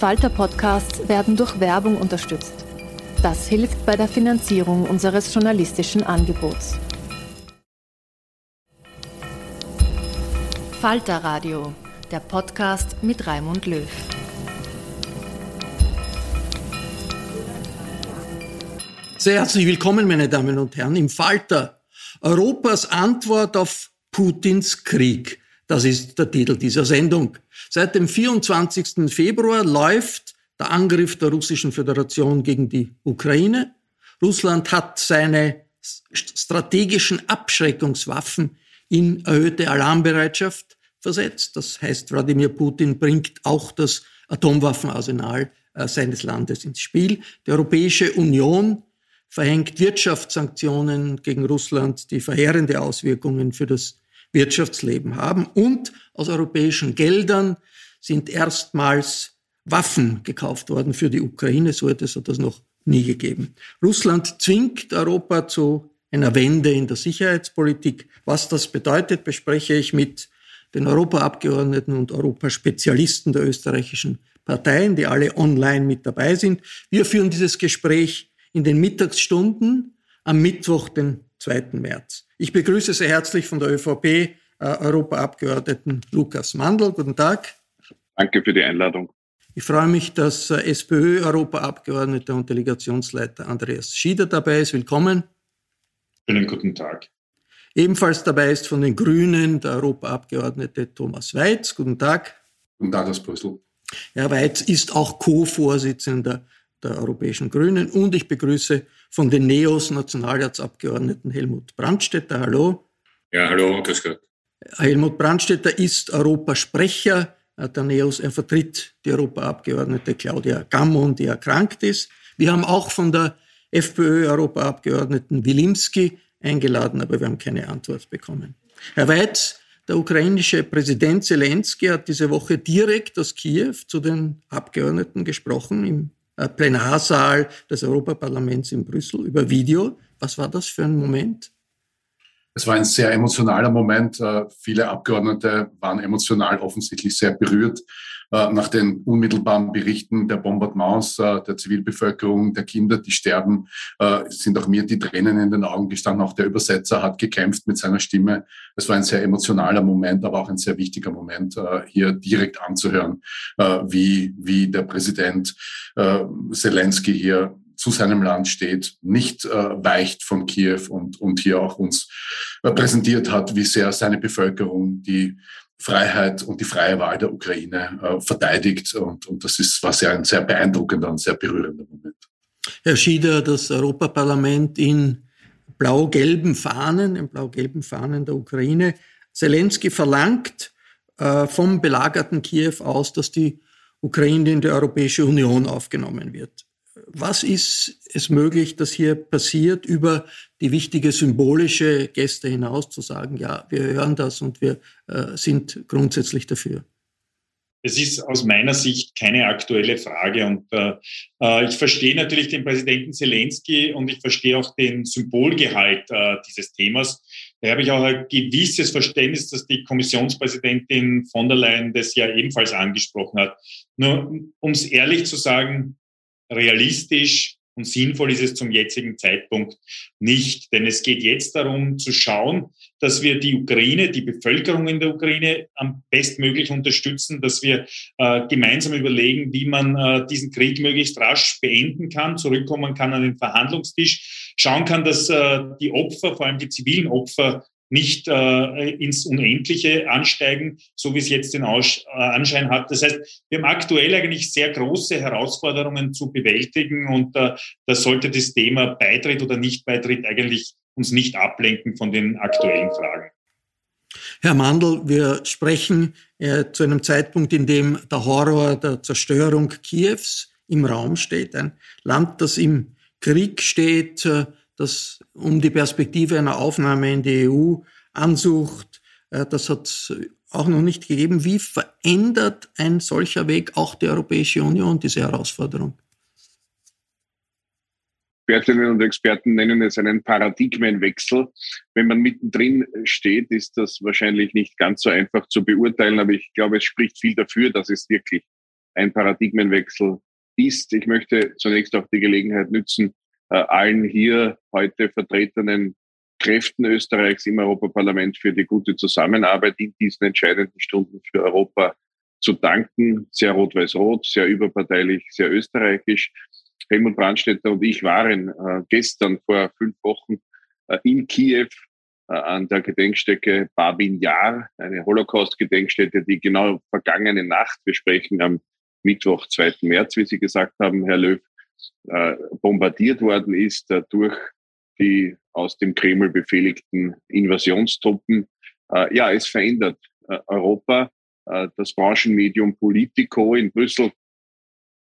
Falter-Podcasts werden durch Werbung unterstützt. Das hilft bei der Finanzierung unseres journalistischen Angebots. Falter Radio, der Podcast mit Raimund Löw. Sehr herzlich willkommen, meine Damen und Herren, im Falter. Europas Antwort auf Putins Krieg. Das ist der Titel dieser Sendung. Seit dem 24. Februar läuft der Angriff der Russischen Föderation gegen die Ukraine. Russland hat seine strategischen Abschreckungswaffen in erhöhte Alarmbereitschaft versetzt. Das heißt, Wladimir Putin bringt auch das Atomwaffenarsenal äh, seines Landes ins Spiel. Die Europäische Union verhängt Wirtschaftssanktionen gegen Russland, die verheerende Auswirkungen für das Wirtschaftsleben haben. Und aus europäischen Geldern sind erstmals Waffen gekauft worden für die Ukraine. So etwas hat es noch nie gegeben. Russland zwingt Europa zu einer Wende in der Sicherheitspolitik. Was das bedeutet, bespreche ich mit den Europaabgeordneten und Europaspezialisten der österreichischen Parteien, die alle online mit dabei sind. Wir führen dieses Gespräch in den Mittagsstunden am Mittwoch, den 2. März. Ich begrüße sehr herzlich von der ÖVP äh, Europaabgeordneten Lukas Mandl. Guten Tag. Danke für die Einladung. Ich freue mich, dass äh, SPÖ-Europaabgeordneter und Delegationsleiter Andreas Schieder dabei ist. Willkommen. Schönen guten Tag. Ebenfalls dabei ist von den Grünen der Europaabgeordnete Thomas Weiz. Guten Tag. Guten Tag aus Brüssel. Herr Weiz ist auch Co-Vorsitzender der Europäischen Grünen und ich begrüße von den NEOS Nationalratsabgeordneten Helmut Brandstetter. Hallo. Ja, hallo, grüß Gott. Helmut Brandstetter ist Europasprecher der NEOS. Er vertritt die Europaabgeordnete Claudia Gammon, die erkrankt ist. Wir haben auch von der FPÖ-Europaabgeordneten Wilimski eingeladen, aber wir haben keine Antwort bekommen. Herr Weiz, der ukrainische Präsident Zelensky hat diese Woche direkt aus Kiew zu den Abgeordneten gesprochen im äh, Plenarsaal des Europaparlaments in Brüssel über Video. Was war das für ein Moment? Es war ein sehr emotionaler Moment. Äh, viele Abgeordnete waren emotional offensichtlich sehr berührt äh, nach den unmittelbaren Berichten der Bombardements äh, der Zivilbevölkerung, der Kinder, die sterben, sind auch mir die Tränen in den Augen gestanden. Auch der Übersetzer hat gekämpft mit seiner Stimme. Es war ein sehr emotionaler Moment, aber auch ein sehr wichtiger Moment, hier direkt anzuhören, wie, wie der Präsident Zelensky hier zu seinem Land steht, nicht äh, weicht von Kiew und, und hier auch uns äh, präsentiert hat, wie sehr seine Bevölkerung die Freiheit und die freie Wahl der Ukraine äh, verteidigt. Und, und das ist, war sehr, ein sehr beeindruckender und sehr berührender Moment. Herr Schieder, das Europaparlament in blau-gelben Fahnen, in blau-gelben Fahnen der Ukraine. Zelensky verlangt äh, vom belagerten Kiew aus, dass die Ukraine in die Europäische Union aufgenommen wird was ist es möglich, dass hier passiert, über die wichtige symbolische Geste hinaus zu sagen, ja, wir hören das und wir äh, sind grundsätzlich dafür? Es ist aus meiner Sicht keine aktuelle Frage und äh, äh, ich verstehe natürlich den Präsidenten Zelensky und ich verstehe auch den Symbolgehalt äh, dieses Themas. Da habe ich auch ein gewisses Verständnis, dass die Kommissionspräsidentin von der Leyen das ja ebenfalls angesprochen hat. Nur um es ehrlich zu sagen, realistisch und sinnvoll ist es zum jetzigen Zeitpunkt nicht. Denn es geht jetzt darum zu schauen, dass wir die Ukraine, die Bevölkerung in der Ukraine am bestmöglich unterstützen, dass wir äh, gemeinsam überlegen, wie man äh, diesen Krieg möglichst rasch beenden kann, zurückkommen kann an den Verhandlungstisch, schauen kann, dass äh, die Opfer, vor allem die zivilen Opfer, nicht äh, ins Unendliche ansteigen, so wie es jetzt den Aus äh, Anschein hat. Das heißt, wir haben aktuell eigentlich sehr große Herausforderungen zu bewältigen und äh, das sollte das Thema Beitritt oder Nicht-Beitritt eigentlich uns nicht ablenken von den aktuellen Fragen. Herr Mandl, wir sprechen äh, zu einem Zeitpunkt, in dem der Horror der Zerstörung Kiews im Raum steht. Ein Land, das im Krieg steht, äh, das um die Perspektive einer Aufnahme in die EU ansucht. Äh, das hat es auch noch nicht gegeben. Wie verändert ein solcher Weg auch die Europäische Union diese Herausforderung? Expertinnen und Experten nennen es einen Paradigmenwechsel. Wenn man mittendrin steht, ist das wahrscheinlich nicht ganz so einfach zu beurteilen, aber ich glaube, es spricht viel dafür, dass es wirklich ein Paradigmenwechsel ist. Ich möchte zunächst auch die Gelegenheit nützen, allen hier heute vertretenen Kräften Österreichs im Europaparlament für die gute Zusammenarbeit in diesen entscheidenden Stunden für Europa zu danken. Sehr rot-weiß-rot, sehr überparteilich, sehr österreichisch. Helmut Brandstätter und ich waren äh, gestern vor fünf Wochen äh, in Kiew äh, an der Gedenkstätte Babin Yar, eine Holocaust-Gedenkstätte, die genau vergangene Nacht, wir sprechen am Mittwoch, 2. März, wie Sie gesagt haben, Herr Löw, äh, bombardiert worden ist äh, durch die aus dem Kreml befehligten Invasionstruppen. Äh, ja, es verändert Europa. Das Branchenmedium Politico in Brüssel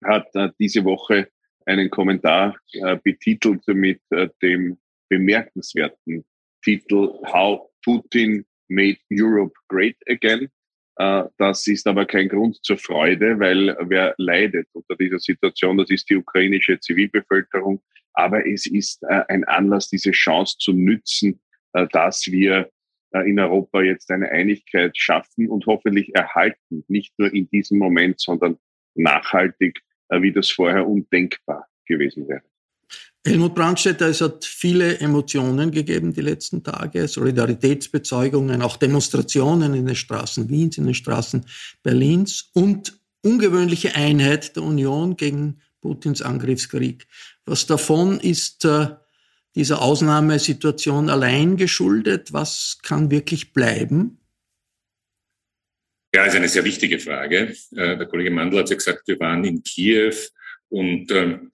hat diese Woche einen Kommentar betitelt mit dem bemerkenswerten Titel How Putin made Europe great again. Äh, das ist aber kein Grund zur Freude, weil wer leidet unter dieser Situation, das ist die ukrainische Zivilbevölkerung. Aber es ist äh, ein Anlass, diese Chance zu nützen, äh, dass wir in Europa jetzt eine Einigkeit schaffen und hoffentlich erhalten, nicht nur in diesem Moment, sondern nachhaltig, wie das vorher undenkbar gewesen wäre. Helmut Brandstätter, es hat viele Emotionen gegeben die letzten Tage, Solidaritätsbezeugungen, auch Demonstrationen in den Straßen Wiens, in den Straßen Berlins und ungewöhnliche Einheit der Union gegen Putins Angriffskrieg. Was davon ist äh, dieser Ausnahmesituation allein geschuldet? Was kann wirklich bleiben? Ja, ist eine sehr wichtige Frage. Äh, der Kollege Mandl hat ja gesagt, wir waren in Kiew und ähm,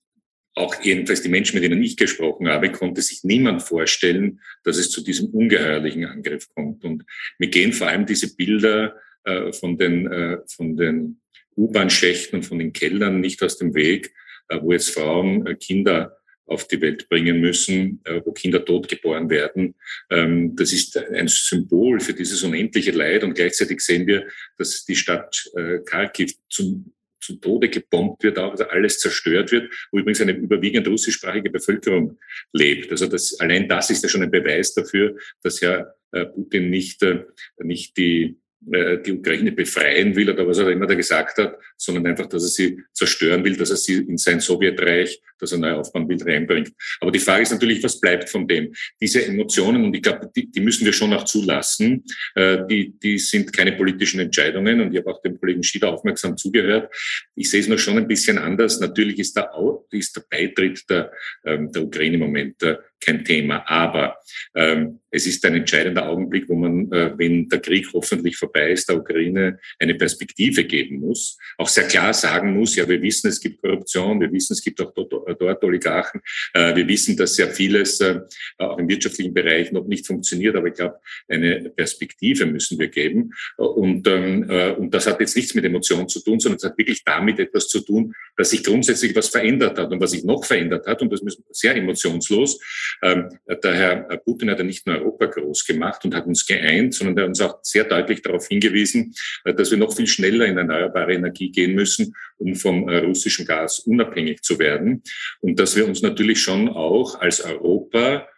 auch jedenfalls die Menschen, mit denen ich gesprochen habe, konnte sich niemand vorstellen, dass es zu diesem ungeheuerlichen Angriff kommt. Und mir gehen vor allem diese Bilder äh, von den, äh, von den U-Bahn-Schächten und von den Kellern nicht aus dem Weg, äh, wo jetzt Frauen äh, Kinder auf die Welt bringen müssen, äh, wo Kinder totgeboren werden. Ähm, das ist ein Symbol für dieses unendliche Leid und gleichzeitig sehen wir, dass die Stadt äh, Kharkiv zum zu Tode gebombt wird, also alles zerstört wird, wo übrigens eine überwiegend russischsprachige Bevölkerung lebt. Also das, allein das ist ja schon ein Beweis dafür, dass Herr äh, Putin nicht, äh, nicht die äh, die Ukraine befreien will oder was er immer da gesagt hat, sondern einfach, dass er sie zerstören will, dass er sie in sein Sowjetreich, das er neu aufbauen will, reinbringt. Aber die Frage ist natürlich, was bleibt von dem? Diese Emotionen, und ich glaube, die, die müssen wir schon auch zulassen, äh, die, die sind keine politischen Entscheidungen und ich habe auch dem Kollegen Schieder aufmerksam zugehört. Ich sehe es noch schon ein bisschen anders. Natürlich ist der, ist der Beitritt der, ähm, der Ukraine im Moment äh, kein Thema. Aber ähm, es ist ein entscheidender Augenblick, wo man, äh, wenn der Krieg hoffentlich vorbei ist, der Ukraine eine Perspektive geben muss. Auch sehr klar sagen muss, ja, wir wissen, es gibt Korruption, wir wissen, es gibt auch dort, Oligarchen, äh, wir wissen, dass sehr vieles äh, auch im wirtschaftlichen Bereich noch nicht funktioniert, aber ich glaube, eine Perspektive müssen wir geben. Und, ähm, äh, und das hat jetzt nichts mit Emotionen zu tun, sondern es hat wirklich damit etwas zu tun, dass sich grundsätzlich was verändert hat und was sich noch verändert hat, und das ist sehr emotionslos, ähm, der Herr Putin hat ja nicht nur Europa groß gemacht und hat uns geeint, sondern er hat uns auch sehr deutlich darauf hingewiesen, dass wir noch viel schneller in erneuerbare Energie gehen müssen, um vom russischen Gas unabhängig zu werden. Und dass wir uns natürlich schon auch als Europa,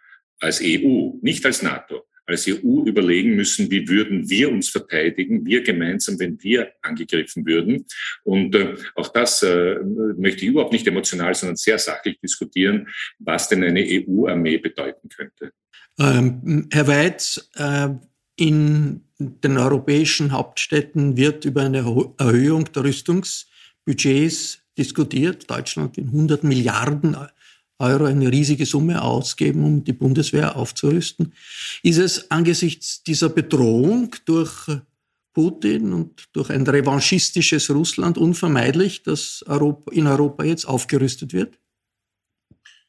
als EU, nicht als NATO, als EU überlegen müssen, wie würden wir uns verteidigen, wir gemeinsam, wenn wir angegriffen würden. Und äh, auch das äh, möchte ich überhaupt nicht emotional, sondern sehr sachlich diskutieren, was denn eine EU-Armee bedeuten könnte. Ähm, Herr Weitz, äh, in den europäischen Hauptstädten wird über eine Erhöhung der Rüstungsbudgets diskutiert. Deutschland in 100 Milliarden Euro eine riesige Summe ausgeben, um die Bundeswehr aufzurüsten. Ist es angesichts dieser Bedrohung durch Putin und durch ein revanchistisches Russland unvermeidlich, dass Europa, in Europa jetzt aufgerüstet wird?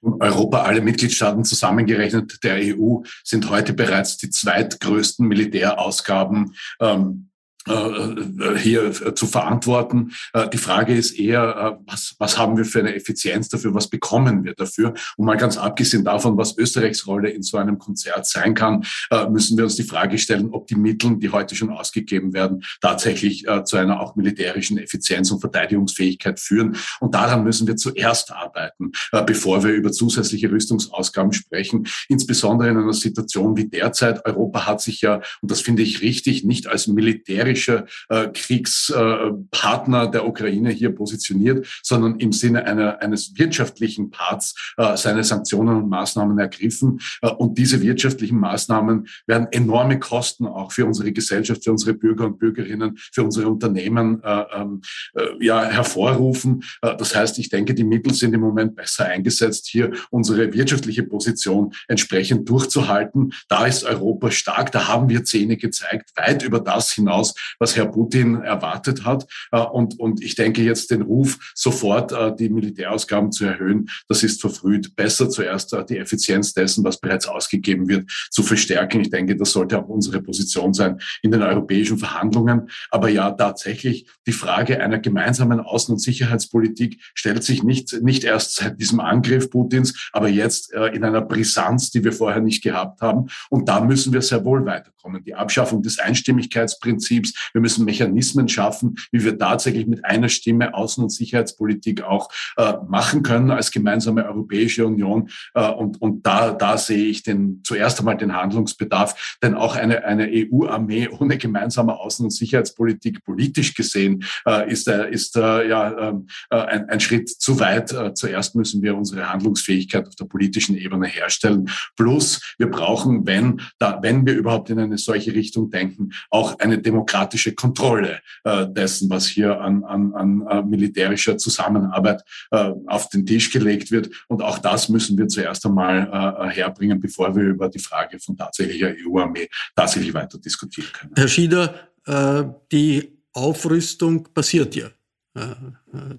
Europa, alle Mitgliedstaaten zusammengerechnet der EU, sind heute bereits die zweitgrößten Militärausgaben ähm, äh, äh, hier äh, zu verantworten. Die Frage ist eher, was, was haben wir für eine Effizienz dafür, was bekommen wir dafür? Und mal ganz abgesehen davon, was Österreichs Rolle in so einem Konzert sein kann, müssen wir uns die Frage stellen, ob die Mittel, die heute schon ausgegeben werden, tatsächlich zu einer auch militärischen Effizienz und Verteidigungsfähigkeit führen. Und daran müssen wir zuerst arbeiten, bevor wir über zusätzliche Rüstungsausgaben sprechen. Insbesondere in einer Situation wie derzeit. Europa hat sich ja, und das finde ich richtig, nicht als militärisch militärischer äh, Kriegspartner der Ukraine hier positioniert, sondern im Sinne einer, eines wirtschaftlichen Parts äh, seine Sanktionen und Maßnahmen ergriffen. Äh, und diese wirtschaftlichen Maßnahmen werden enorme Kosten auch für unsere Gesellschaft, für unsere Bürger und Bürgerinnen, für unsere Unternehmen äh, ähm, äh, ja, hervorrufen. Äh, das heißt, ich denke, die Mittel sind im Moment besser eingesetzt, hier unsere wirtschaftliche Position entsprechend durchzuhalten. Da ist Europa stark, da haben wir Zähne gezeigt, weit über das hinaus, was Herr Putin erwartet hat. Äh, und, und ich denke jetzt den Ruf, sofort äh, die Militärausgaben zu erhöhen, das ist verfrüht. Besser zuerst äh, die Effizienz dessen, was bereits ausgegeben wird, zu verstärken. Ich denke, das sollte auch unsere Position sein in den europäischen Verhandlungen. Aber ja, tatsächlich, die Frage einer gemeinsamen Außen- und Sicherheitspolitik stellt sich nicht, nicht erst seit diesem Angriff Putins, aber jetzt in einer Brisanz, die wir vorher nicht gehabt haben. Und da müssen wir sehr wohl weiterkommen. Die Abschaffung des Einstimmigkeitsprinzips, wir müssen Mechanismen schaffen, wie wir tatsächlich mit einer Stimme Außen- und Sicherheitspolitik auch äh, machen können als gemeinsame Europäische Union. Äh, und und da, da sehe ich den, zuerst einmal den Handlungsbedarf, denn auch eine, eine EU-Armee ohne gemeinsame Außen- und Sicherheitspolitik politisch gesehen äh, ist, äh, ist äh, ja, ähm, äh, ein, ein Schritt zu weit. Äh, zuerst müssen wir unsere Handlungsfähigkeit auf der politischen Ebene herstellen. Plus, wir brauchen, wenn, da, wenn wir überhaupt in eine solche Richtung denken, auch eine demokratische demokratische Kontrolle äh, dessen, was hier an, an, an äh, militärischer Zusammenarbeit äh, auf den Tisch gelegt wird. Und auch das müssen wir zuerst einmal äh, herbringen, bevor wir über die Frage von tatsächlicher EU-Armee tatsächlich weiter diskutieren können. Herr Schieder, äh, die Aufrüstung passiert ja äh,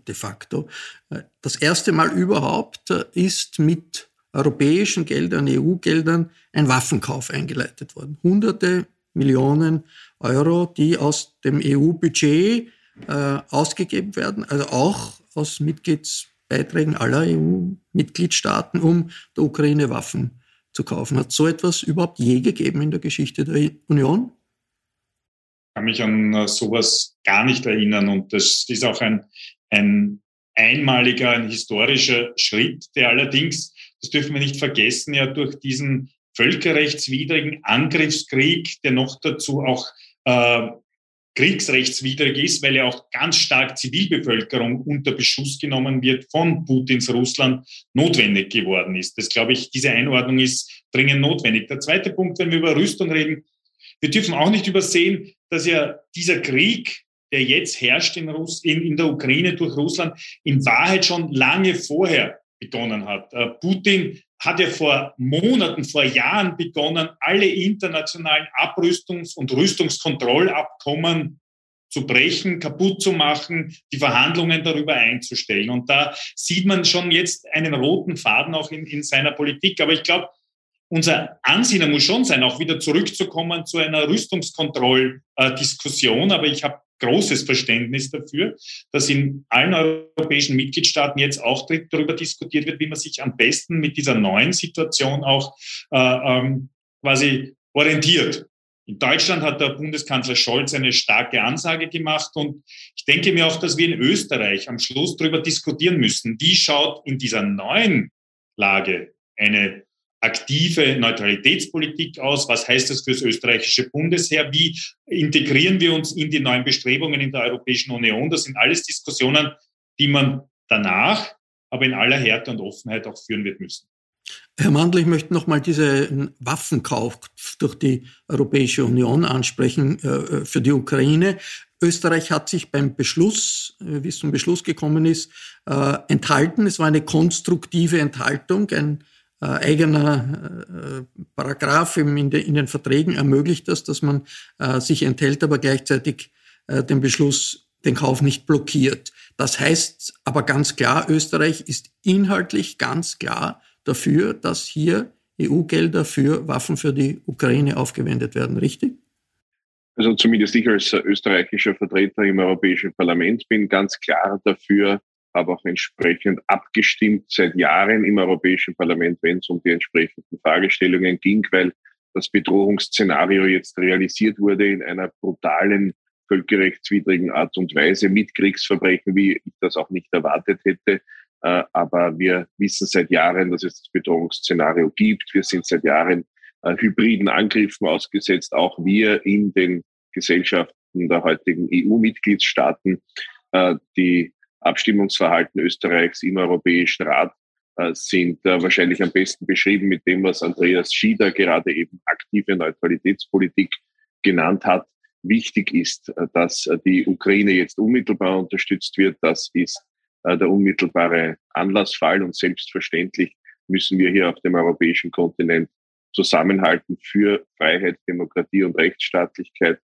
de facto. Das erste Mal überhaupt ist mit europäischen Geldern, EU-Geldern ein Waffenkauf eingeleitet worden. Hunderte Millionen Euro, die aus dem EU-Budget äh, ausgegeben werden, also auch aus Mitgliedsbeiträgen aller EU-Mitgliedstaaten, um der Ukraine Waffen zu kaufen. Hat so etwas überhaupt je gegeben in der Geschichte der Union? Ich kann mich an äh, sowas gar nicht erinnern und das ist auch ein, ein einmaliger, ein historischer Schritt, der allerdings, das dürfen wir nicht vergessen, ja durch diesen völkerrechtswidrigen Angriffskrieg, der noch dazu auch äh, kriegsrechtswidrig ist, weil ja auch ganz stark Zivilbevölkerung unter Beschuss genommen wird von Putins Russland, notwendig geworden ist. Das glaube ich, diese Einordnung ist dringend notwendig. Der zweite Punkt, wenn wir über Rüstung reden, wir dürfen auch nicht übersehen, dass ja dieser Krieg, der jetzt herrscht in, Russ in, in der Ukraine durch Russland, in Wahrheit schon lange vorher begonnen hat. Äh, Putin hat ja vor Monaten, vor Jahren begonnen, alle internationalen Abrüstungs- und Rüstungskontrollabkommen zu brechen, kaputt zu machen, die Verhandlungen darüber einzustellen. Und da sieht man schon jetzt einen roten Faden auch in, in seiner Politik. Aber ich glaube, unser Ansinnen muss schon sein, auch wieder zurückzukommen zu einer Rüstungskontrolldiskussion. Aber ich habe großes Verständnis dafür, dass in allen europäischen Mitgliedstaaten jetzt auch darüber diskutiert wird, wie man sich am besten mit dieser neuen Situation auch äh, ähm, quasi orientiert. In Deutschland hat der Bundeskanzler Scholz eine starke Ansage gemacht und ich denke mir auch, dass wir in Österreich am Schluss darüber diskutieren müssen, wie schaut in dieser neuen Lage eine aktive Neutralitätspolitik aus? Was heißt das für das österreichische Bundesheer? Wie integrieren wir uns in die neuen Bestrebungen in der Europäischen Union? Das sind alles Diskussionen, die man danach, aber in aller Härte und Offenheit auch führen wird müssen. Herr Mandl, ich möchte noch mal diesen Waffenkauf durch die Europäische Union ansprechen äh, für die Ukraine. Österreich hat sich beim Beschluss, äh, wie es zum Beschluss gekommen ist, äh, enthalten. Es war eine konstruktive Enthaltung. Ein eigener Paragraph in, den Verträgen ermöglicht das, dass man sich enthält, aber gleichzeitig den Beschluss, den Kauf nicht blockiert. Das heißt aber ganz klar, Österreich ist inhaltlich ganz klar dafür, dass hier EU-Gelder für Waffen für die Ukraine aufgewendet werden, richtig? Also zumindest ich als österreichischer Vertreter im Europäischen Parlament bin ganz klar dafür, habe auch entsprechend abgestimmt seit Jahren im Europäischen Parlament, wenn es um die entsprechenden Fragestellungen ging, weil das Bedrohungsszenario jetzt realisiert wurde in einer brutalen, völkerrechtswidrigen Art und Weise mit Kriegsverbrechen, wie ich das auch nicht erwartet hätte. Äh, aber wir wissen seit Jahren, dass es das Bedrohungsszenario gibt. Wir sind seit Jahren äh, hybriden Angriffen ausgesetzt, auch wir in den Gesellschaften der heutigen EU-Mitgliedstaaten. Äh, die Abstimmungsverhalten Österreichs im Europäischen Rat sind wahrscheinlich am besten beschrieben mit dem, was Andreas Schieder gerade eben aktive Neutralitätspolitik genannt hat. Wichtig ist, dass die Ukraine jetzt unmittelbar unterstützt wird. Das ist äh, der unmittelbare Anlassfall. Und selbstverständlich müssen wir hier auf dem europäischen Kontinent zusammenhalten für Freiheit, Demokratie und Rechtsstaatlichkeit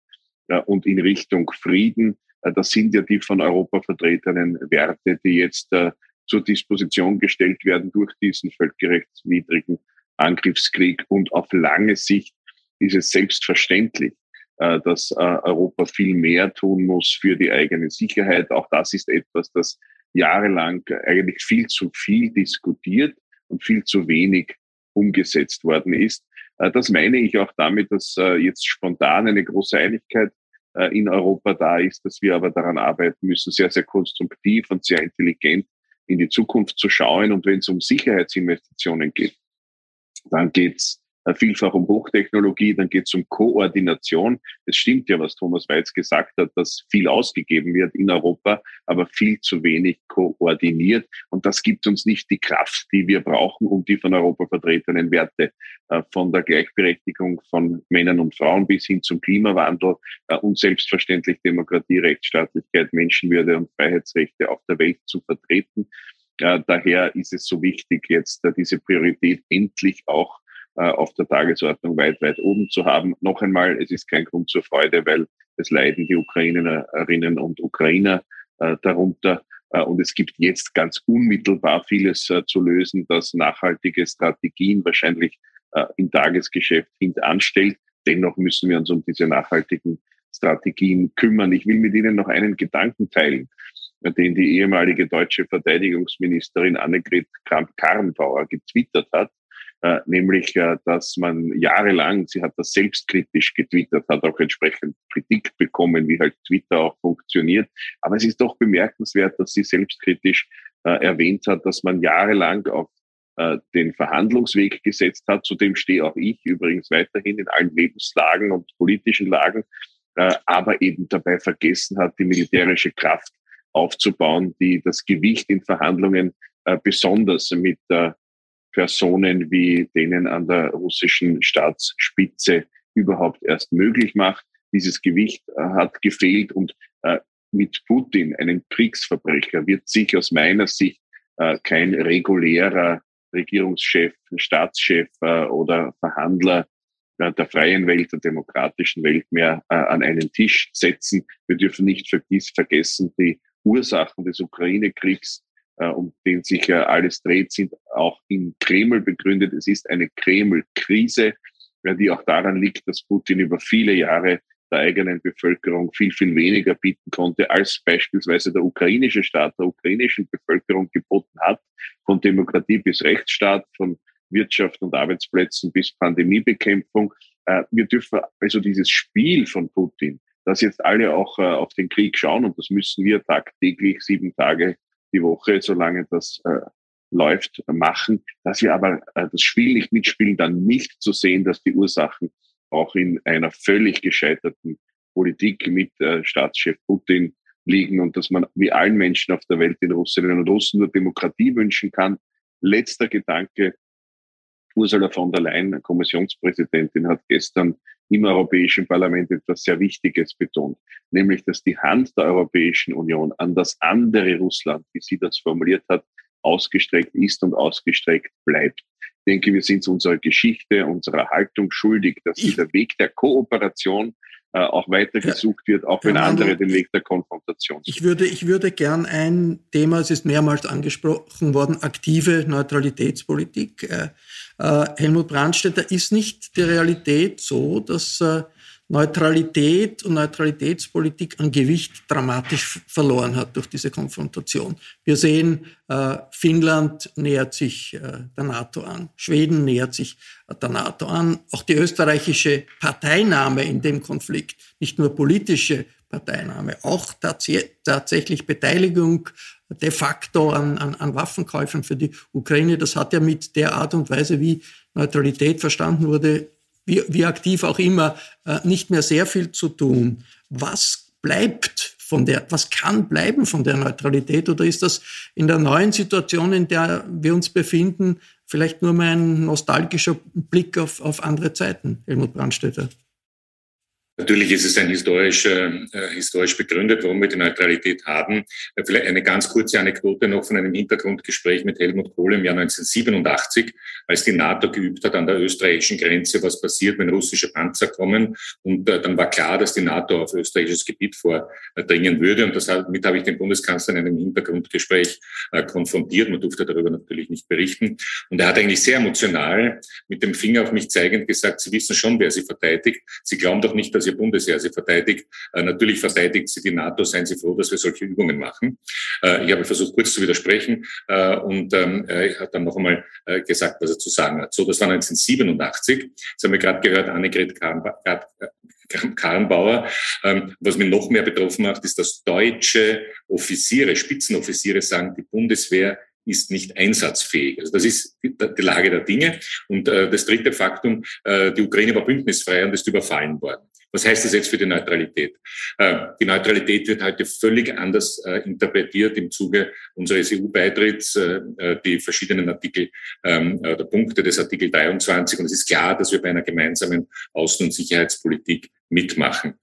äh, und in Richtung Frieden. Äh, das sind ja die von Europa vertretenen Werte, die jetzt zur Disposition gestellt werden durch diesen völkerrechtswidrigen Angriffskrieg. Und auf lange Sicht ist es selbstverständlich, dass Europa viel mehr tun muss für die eigene Sicherheit. Auch das ist etwas, das jahrelang eigentlich viel zu viel diskutiert und viel zu wenig umgesetzt worden ist. Äh, das meine ich auch damit, dass äh, jetzt spontan eine große Einigkeit äh, in Europa da ist, dass wir aber daran arbeiten müssen, sehr, sehr konstruktiv und sehr intelligent in die Zukunft zu schauen. Und wenn es um Sicherheitsinvestitionen geht, dann geht es äh, vielfach um Hochtechnologie, dann geht es um Koordination. Es stimmt ja, was Thomas Weiz gesagt hat, dass viel ausgegeben wird in Europa, aber viel zu wenig koordiniert. Und das gibt uns nicht die Kraft, die wir brauchen, um die von Europa vertretenen Werte äh, von der Gleichberechtigung von Männern und Frauen bis hin zum Klimawandel äh, und selbstverständlich Demokratie, Rechtsstaatlichkeit, Menschenwürde und Freiheitsrechte auf der Welt zu vertreten. Daher ist es so wichtig, jetzt diese Priorität endlich auch äh, auf der Tagesordnung weit, weit oben zu haben. Noch einmal, es ist kein Grund zur Freude, weil es leiden die Ukrainerinnen und Ukrainer äh, darunter. Äh, und es gibt jetzt ganz unmittelbar vieles äh, zu lösen, das nachhaltige Strategien wahrscheinlich äh, im Tagesgeschäft hintanstellt. Dennoch müssen wir uns um diese nachhaltigen Strategien kümmern. Ich will mit Ihnen noch einen Gedanken teilen, den die ehemalige deutsche Verteidigungsministerin Annegret Kramp-Karrenbauer getwittert hat. Äh, nämlich, äh, dass man jahrelang, sie hat das selbstkritisch getwittert, hat auch entsprechend Kritik bekommen, wie halt Twitter auch funktioniert. Aber es ist doch bemerkenswert, dass sie selbstkritisch äh, erwähnt hat, dass man jahrelang auf den Verhandlungsweg gesetzt hat. Zudem stehe auch ich übrigens weiterhin in allen Lebenslagen und politischen Lagen, aber eben dabei vergessen hat, die militärische Kraft aufzubauen, die das Gewicht in Verhandlungen besonders mit Personen wie denen an der russischen Staatsspitze überhaupt erst möglich macht. Dieses Gewicht äh, hat gefehlt und äh, mit Putin, einem Kriegsverbrecher, wird sich aus meiner Sicht äh, kein regulärer Regierungschef, Staatschef oder Verhandler der freien Welt, der demokratischen Welt mehr an einen Tisch setzen. Wir dürfen nicht vergessen, die Ursachen des Ukraine-Kriegs um den sich ja alles dreht, sind auch im Kreml begründet. Es ist eine Kreml-Krise, die auch daran liegt, dass Putin über viele Jahre der eigenen Bevölkerung viel, viel weniger bieten konnte, als beispielsweise der ukrainische Staat der ukrainischen Bevölkerung geboten hat, von Demokratie bis Rechtsstaat, von Wirtschaft und Arbeitsplätzen bis Pandemiebekämpfung. Äh, wir dürfen also dieses Spiel von Putin, dass jetzt alle auch äh, auf den Krieg schauen, und das müssen wir tagtäglich sieben Tage die Woche, solange das äh, läuft, machen, dass wir aber äh, das Spiel nicht mitspielen, dann nicht zu sehen, dass die Ursachen auch in einer völlig gescheiterten Politik mit äh, Staatschef Putin liegen und dass man wie allen Menschen auf der Welt in Russinnen und Russen nur Demokratie wünschen kann. Letzter Gedanke. Ursula von der Leyen, Kommissionspräsidentin, hat gestern im Europäischen Parlament etwas sehr Wichtiges betont, nämlich dass die Hand der Europäischen Union an das andere Russland, wie sie das formuliert hat, ausgestreckt ist und ausgestreckt bleibt. Ich denke, wir sind unserer Geschichte, unserer Haltung schuldig, dass dieser Weg der Kooperation auch weiter gesucht wird, auch wenn andere den Weg der Konfrontation suchen. Ich würde, ich würde gern ein Thema, es ist mehrmals angesprochen worden, aktive Neutralitätspolitik. Äh, äh, Helmut Brandstätter, ist nicht die Realität so, dass äh, Neutralität und Neutralitätspolitik an Gewicht dramatisch verloren hat durch diese Konfrontation. Wir sehen, äh, Finnland nähert sich äh, der NATO an, Schweden nähert sich äh, der NATO an, auch die österreichische Parteinahme in dem Konflikt, nicht nur politische Parteinahme, auch tats tatsächlich Beteiligung de facto an, an, an Waffenkäufen für die Ukraine. Das hat ja mit der Art und Weise, wie Neutralität verstanden wurde, wie, wie aktiv auch immer, äh, nicht mehr sehr viel zu tun. Was bleibt von der, was kann bleiben von der Neutralität oder ist das in der neuen Situation, in der wir uns befinden, vielleicht nur mal ein nostalgischer Blick auf, auf andere Zeiten, Helmut Brandstätter? Natürlich ist es ein historisch, äh, historisch begründet, warum wir die Neutralität haben. Äh, vielleicht eine ganz kurze Anekdote noch von einem Hintergrundgespräch mit Helmut Kohl im Jahr 1987, als die NATO geübt hat an der österreichischen Grenze, was passiert, wenn russische Panzer kommen. Und äh, dann war klar, dass die NATO auf österreichisches Gebiet vordringen würde. Und damit habe ich den Bundeskanzler in einem Hintergrundgespräch äh, konfrontiert. Man durfte darüber natürlich nicht berichten. Und er hat eigentlich sehr emotional mit dem Finger auf mich zeigend gesagt, Sie wissen schon, wer Sie verteidigt. Sie glauben doch nicht, dass dass Ihr Bundesheer sie verteidigt. Äh, natürlich verteidigt sie die NATO. Seien Sie froh, dass wir solche Übungen machen. Äh, ich habe versucht, kurz zu widersprechen äh, und ähm, er hat dann noch einmal gesagt, was er zu sagen hat. So, das war 1987. Jetzt haben wir gerade gehört, Annegret Karrenbauer. Ähm, was mich noch mehr betroffen macht, ist, dass deutsche Offiziere, Spitzenoffiziere sagen, die Bundeswehr ist nicht einsatzfähig. Also das ist die, die Lage der Dinge. Und äh, das dritte Faktum, äh, die Ukraine war bündnisfrei und ist überfallen worden. Was heißt das jetzt für die Neutralität? Äh, die Neutralität wird heute völlig anders äh, interpretiert im Zuge unseres EU-Beitritts, äh, die verschiedenen Artikel, ähm, der Punkte des Artikel 23. Und es ist klar, dass wir bei einer gemeinsamen Außen- und Sicherheitspolitik mitmachen.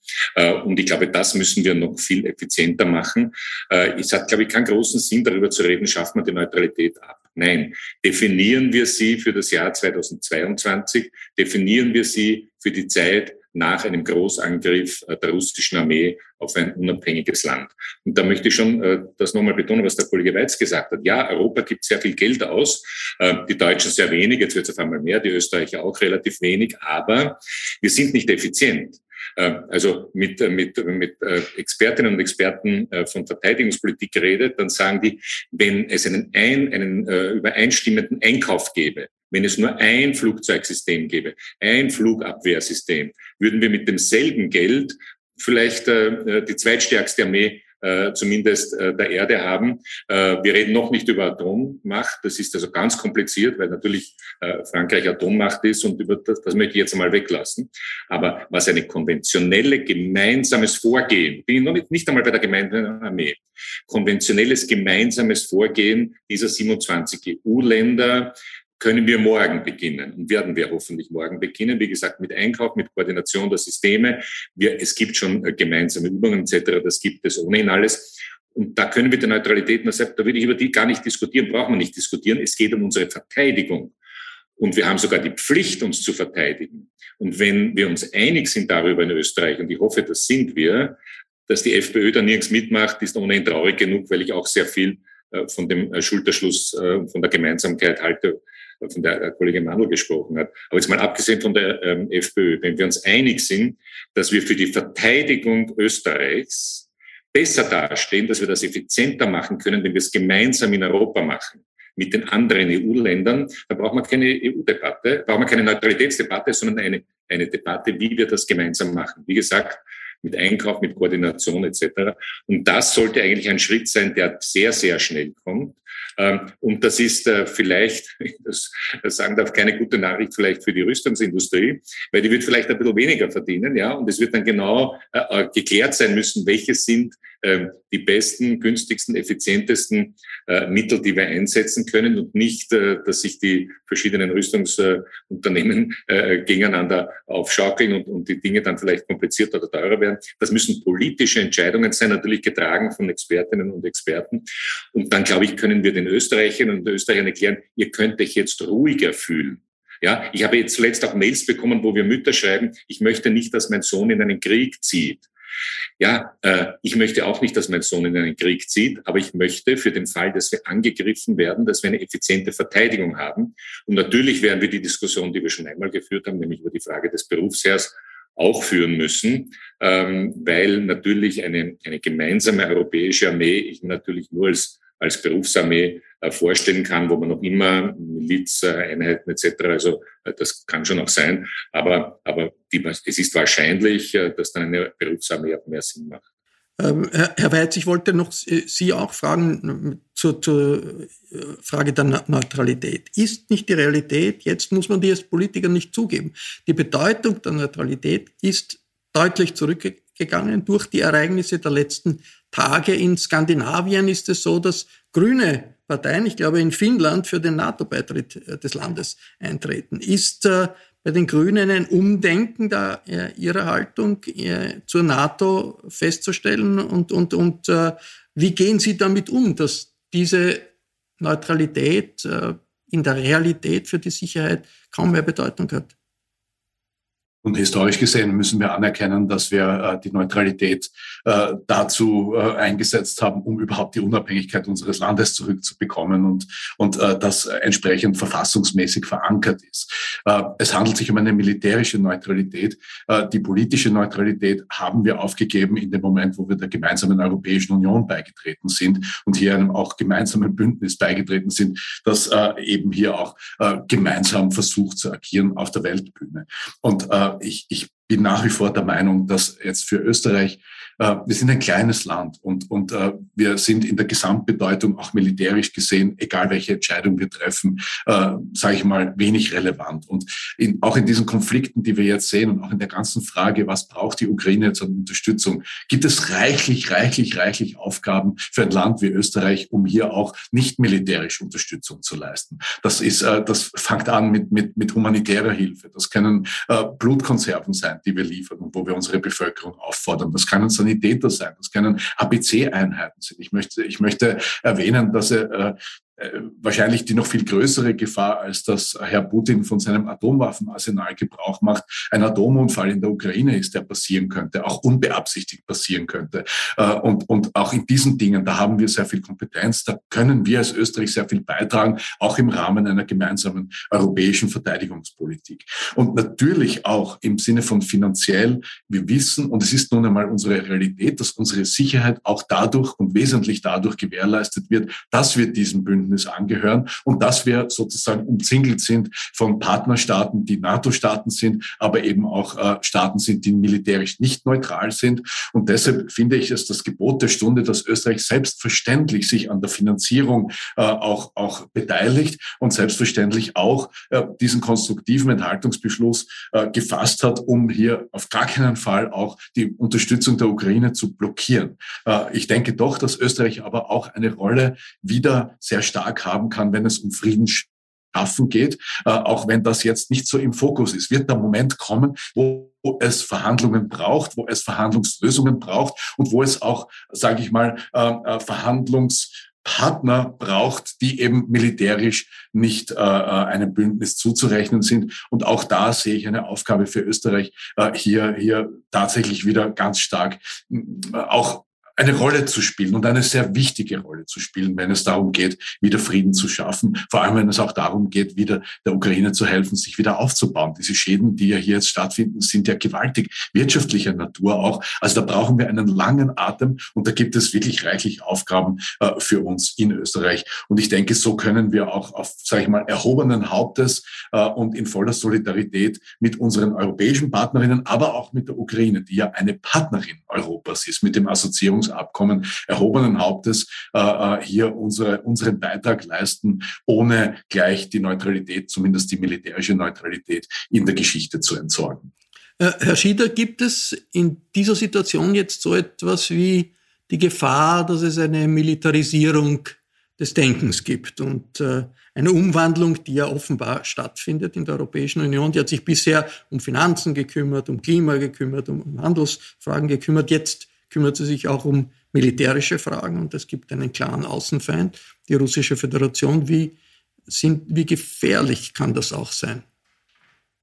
Und ich glaube, das müssen wir noch viel effizienter machen. Es hat, glaube ich, keinen großen Sinn, darüber zu reden, schaffen wir die Neutralität ab. Nein, definieren wir sie für das Jahr 2022, definieren wir sie für die Zeit nach einem Großangriff äh, der russischen Armee auf ein unabhängiges Land. Und da möchte ich schon äh, das nochmal betonen, was der Kollege Weiz gesagt hat. Ja, Europa gibt sehr viel Geld aus, äh, die Deutschen sehr wenig, jetzt wird es auf einmal mehr, die Österreicher auch relativ wenig, aber wir sind nicht effizient. Also mit, mit, mit Expertinnen und Experten von Verteidigungspolitik geredet, dann sagen die, wenn es einen, ein, einen übereinstimmenden Einkauf gäbe, wenn es nur ein Flugzeugsystem gäbe, ein Flugabwehrsystem, würden wir mit demselben Geld vielleicht äh, die zweitstärkste Armee äh, zumindest äh, der Erde haben. Äh, wir reden noch nicht über Atommacht. Das ist also ganz kompliziert, weil natürlich äh, Frankreich Atommacht ist und über das, das möchte ich jetzt einmal weglassen. Aber was eine konventionelle gemeinsames Vorgehen, bin ich noch nicht, nicht einmal bei der gemeinsamen Armee, konventionelles gemeinsames Vorgehen dieser 27 EU-Länder, können wir morgen beginnen und werden wir hoffentlich morgen beginnen. Wie gesagt, mit Einkauf, mit Koordination der Systeme. Wir, es gibt schon äh, gemeinsame Übungen etc. Das gibt es ohnehin alles. Und da können wir die Neutralität, da würde ich über die gar nicht diskutieren, brauchen wir nicht diskutieren. Es geht um unsere Verteidigung. Und wir haben sogar die Pflicht, uns zu verteidigen. Und wenn wir uns einig sind darüber in Österreich, und ich hoffe, das sind wir, dass die FPÖ da nirgends mitmacht, ist ohnehin traurig genug, weil ich auch sehr viel äh, von dem äh, Schulterschluss, von der Gemeinsamkeit halte, von der der Kollege Manuel gesprochen hat. Aber jetzt mal abgesehen von der ähm, FPÖ, wenn wir uns einig sind, dass wir für die Verteidigung Österreichs besser dastehen, dass wir das effizienter machen können, wenn wir es gemeinsam in Europa machen mit den anderen EU-Ländern, da braucht man keine EU-Debatte, braucht man keine Neutralitätsdebatte, sondern eine, eine Debatte, wie wir das gemeinsam machen. Wie gesagt, mit Einkauf, mit Koordination etc. Und das sollte eigentlich ein Schritt sein, der sehr, sehr schnell kommt. Ähm, und das ist äh, vielleicht, das sagen darf, keine gute Nachricht vielleicht für die Rüstungsindustrie, weil die wird vielleicht ein bisschen weniger verdienen, ja, und es wird dann genau äh, äh, geklärt sein müssen, welche sind die besten, günstigsten, effizientesten Mittel, die wir einsetzen können und nicht, dass sich die verschiedenen Rüstungsunternehmen gegeneinander aufschaukeln und, die Dinge dann vielleicht komplizierter oder teurer werden. Das müssen politische Entscheidungen sein, natürlich getragen von Expertinnen und Experten. Und dann, glaube ich, können wir den Österreicherinnen und Österreichern erklären, ihr könnt euch jetzt ruhiger fühlen. Ja, ich habe jetzt zuletzt auch Mails bekommen, wo wir Mütter schreiben, ich möchte nicht, dass mein Sohn in einen Krieg zieht. Ja, äh, ich möchte auch nicht, dass mein Sohn in einen Krieg zieht, aber ich möchte für den Fall, dass wir angegriffen werden, dass wir eine effiziente Verteidigung haben. Und natürlich werden wir die Diskussion, die wir schon einmal geführt haben, nämlich über die Frage des Berufsherrs, auch führen müssen, ähm, weil natürlich eine, eine gemeinsame europäische Armee ich natürlich nur als als Berufsarmee äh, vorstellen kann, wo man noch immer Milizeinheiten etc. Also äh, das kann schon auch sein, aber aber die, es ist wahrscheinlich, äh, dass dann eine Berufsarmee auch mehr Sinn macht. Ähm, Herr Weitz, ich wollte noch Sie auch fragen zur, zur Frage der Neutralität. Ist nicht die Realität, jetzt muss man die als Politiker nicht zugeben, die Bedeutung der Neutralität ist deutlich zurückgegangen durch die Ereignisse der letzten Tage. In Skandinavien ist es so, dass grüne Parteien, ich glaube in Finnland, für den NATO-Beitritt äh, des Landes eintreten. Ist äh, bei den Grünen ein Umdenken da, äh, ihrer Haltung äh, zur NATO festzustellen? Und, und, und äh, wie gehen Sie damit um, dass diese Neutralität äh, in der Realität für die Sicherheit kaum mehr Bedeutung hat? Und historisch gesehen müssen wir anerkennen, dass wir äh, die Neutralität äh, dazu äh, eingesetzt haben, um überhaupt die Unabhängigkeit unseres Landes zurückzubekommen und, und äh, das entsprechend verfassungsmäßig verankert ist. Äh, es handelt sich um eine militärische Neutralität. Äh, die politische Neutralität haben wir aufgegeben in dem Moment, wo wir der gemeinsamen Europäischen Union beigetreten sind und hier einem auch gemeinsamen Bündnis beigetreten sind, das äh, eben hier auch äh, gemeinsam versucht zu agieren auf der Weltbühne. Und äh, ich, ich bin nach wie vor der Meinung, dass jetzt für Österreich wir sind ein kleines Land und, und äh, wir sind in der Gesamtbedeutung auch militärisch gesehen, egal welche Entscheidung wir treffen, äh, sage ich mal, wenig relevant. Und in, auch in diesen Konflikten, die wir jetzt sehen und auch in der ganzen Frage, was braucht die Ukraine an Unterstützung, gibt es reichlich, reichlich, reichlich Aufgaben für ein Land wie Österreich, um hier auch nicht militärisch Unterstützung zu leisten. Das ist, äh, das fängt an mit, mit, mit humanitärer Hilfe. Das können äh, Blutkonserven sein, die wir liefern wo wir unsere Bevölkerung auffordern. Das können Sanitäter sein, das können ABC-Einheiten sein. Ich möchte, ich möchte erwähnen, dass äh, wahrscheinlich die noch viel größere Gefahr, als dass Herr Putin von seinem Atomwaffenarsenal Gebrauch macht, ein Atomunfall in der Ukraine ist, der passieren könnte, auch unbeabsichtigt passieren könnte. Äh, und, und auch in diesen Dingen, da haben wir sehr viel Kompetenz, da können wir als Österreich sehr viel beitragen, auch im Rahmen einer gemeinsamen europäischen Verteidigungspolitik. Und natürlich auch im Sinne von finanziell, wir wissen, und es ist nun einmal unsere Realität, dass unsere Sicherheit auch dadurch und wesentlich dadurch gewährleistet wird, dass wir diesen Bündnis Bündnis angehören und dass wir sozusagen umzingelt sind von Partnerstaaten, die NATO-Staaten sind, aber eben auch äh, Staaten sind, die militärisch nicht neutral sind. Und deshalb finde ich es das Gebot der Stunde, dass Österreich selbstverständlich sich an der Finanzierung äh, auch, auch beteiligt und selbstverständlich auch äh, diesen konstruktiven Enthaltungsbeschluss äh, gefasst hat, um hier auf gar keinen Fall auch die Unterstützung der Ukraine zu blockieren. Äh, ich denke doch, dass Österreich aber auch eine Rolle wieder sehr stark stark haben kann, wenn es um Frieden schaffen geht, äh, auch wenn das jetzt nicht so im Fokus ist, wird der Moment kommen, wo es Verhandlungen braucht, wo es Verhandlungslösungen braucht und wo es auch, sage ich mal, äh, äh, Verhandlungspartner braucht, die eben militärisch nicht einem Bündnis zuzurechnen sind. Und auch da sehe ich eine Aufgabe für Österreich, hier, hier tatsächlich wieder ganz stark auch eine Rolle zu spielen und eine sehr wichtige Rolle zu spielen, wenn es darum geht, wieder Frieden zu schaffen. Vor allem, wenn es auch darum geht, wieder der Ukraine zu helfen, sich wieder aufzubauen. Diese Schäden, die ja hier jetzt stattfinden, sind ja gewaltig wirtschaftlicher Natur auch. Also da brauchen wir einen langen Atem und da gibt es wirklich reichlich Aufgaben äh, für uns in Österreich. Und ich denke, so können wir auch auf, sage ich mal, erhobenen Hauptes äh, und in voller Solidarität mit unseren europäischen Partnerinnen, aber auch mit der Ukraine, die ja eine Partnerin Europas ist, mit dem Assoziierungs Abkommen erhobenen Hauptes äh, äh, hier unsere, unseren Beitrag leisten, ohne gleich die Neutralität, zumindest die militärische Neutralität in der Geschichte zu entsorgen. Äh, Herr Schieder, gibt es in dieser Situation jetzt so etwas wie die Gefahr, dass es eine Militarisierung des Denkens gibt und äh, eine Umwandlung, die ja offenbar stattfindet in der Europäischen Union. Die hat sich bisher um Finanzen gekümmert, um Klima gekümmert, um Handelsfragen gekümmert. Jetzt kümmert sie sich auch um militärische Fragen und es gibt einen klaren Außenfeind, die Russische Föderation. Wie, sind, wie gefährlich kann das auch sein?